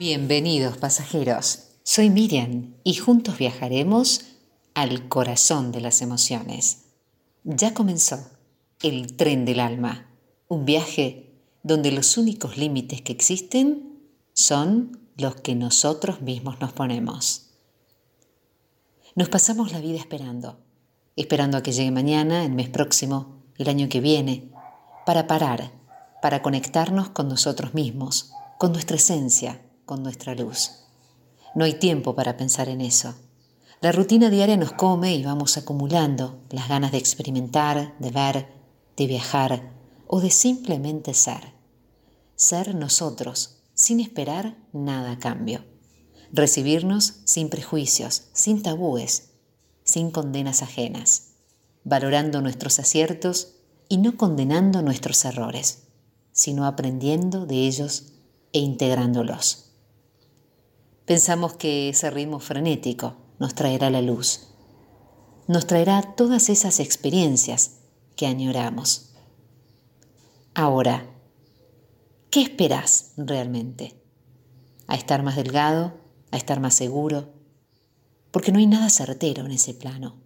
Bienvenidos pasajeros, soy Miriam y juntos viajaremos al corazón de las emociones. Ya comenzó el tren del alma, un viaje donde los únicos límites que existen son los que nosotros mismos nos ponemos. Nos pasamos la vida esperando, esperando a que llegue mañana, el mes próximo, el año que viene, para parar, para conectarnos con nosotros mismos, con nuestra esencia, con nuestra luz. No hay tiempo para pensar en eso. La rutina diaria nos come y vamos acumulando las ganas de experimentar, de ver, de viajar o de simplemente ser. Ser nosotros, sin esperar nada a cambio. Recibirnos sin prejuicios, sin tabúes, sin condenas ajenas, valorando nuestros aciertos y no condenando nuestros errores, sino aprendiendo de ellos e integrándolos. Pensamos que ese ritmo frenético nos traerá la luz, nos traerá todas esas experiencias que añoramos. Ahora, ¿qué esperas realmente? ¿A estar más delgado? ¿A estar más seguro? Porque no hay nada certero en ese plano.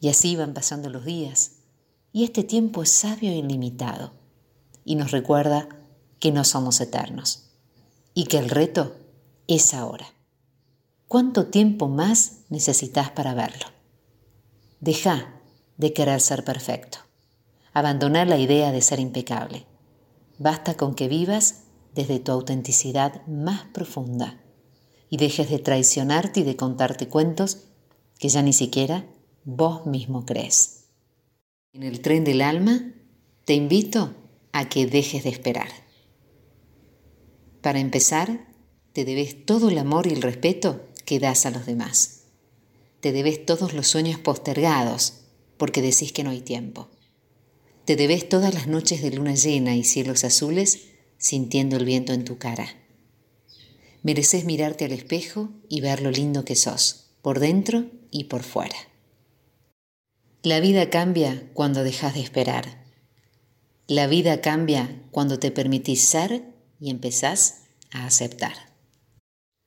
Y así van pasando los días, y este tiempo es sabio e ilimitado, y nos recuerda que no somos eternos, y que el reto es ahora. ¿Cuánto tiempo más necesitas para verlo? Deja de querer ser perfecto. Abandonar la idea de ser impecable. Basta con que vivas desde tu autenticidad más profunda y dejes de traicionarte y de contarte cuentos que ya ni siquiera vos mismo crees. En el tren del alma te invito a que dejes de esperar. Para empezar, te debes todo el amor y el respeto que das a los demás. Te debes todos los sueños postergados porque decís que no hay tiempo. Te debes todas las noches de luna llena y cielos azules sintiendo el viento en tu cara. Mereces mirarte al espejo y ver lo lindo que sos, por dentro y por fuera. La vida cambia cuando dejas de esperar. La vida cambia cuando te permitís ser y empezás a aceptar.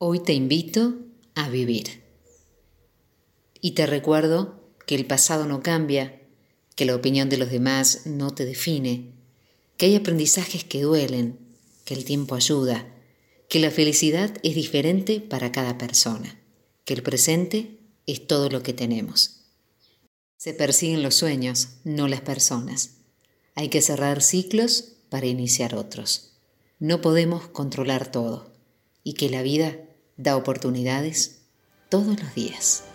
Hoy te invito a vivir. Y te recuerdo que el pasado no cambia, que la opinión de los demás no te define, que hay aprendizajes que duelen, que el tiempo ayuda, que la felicidad es diferente para cada persona, que el presente es todo lo que tenemos. Se persiguen los sueños, no las personas. Hay que cerrar ciclos para iniciar otros. No podemos controlar todo y que la vida da oportunidades todos los días.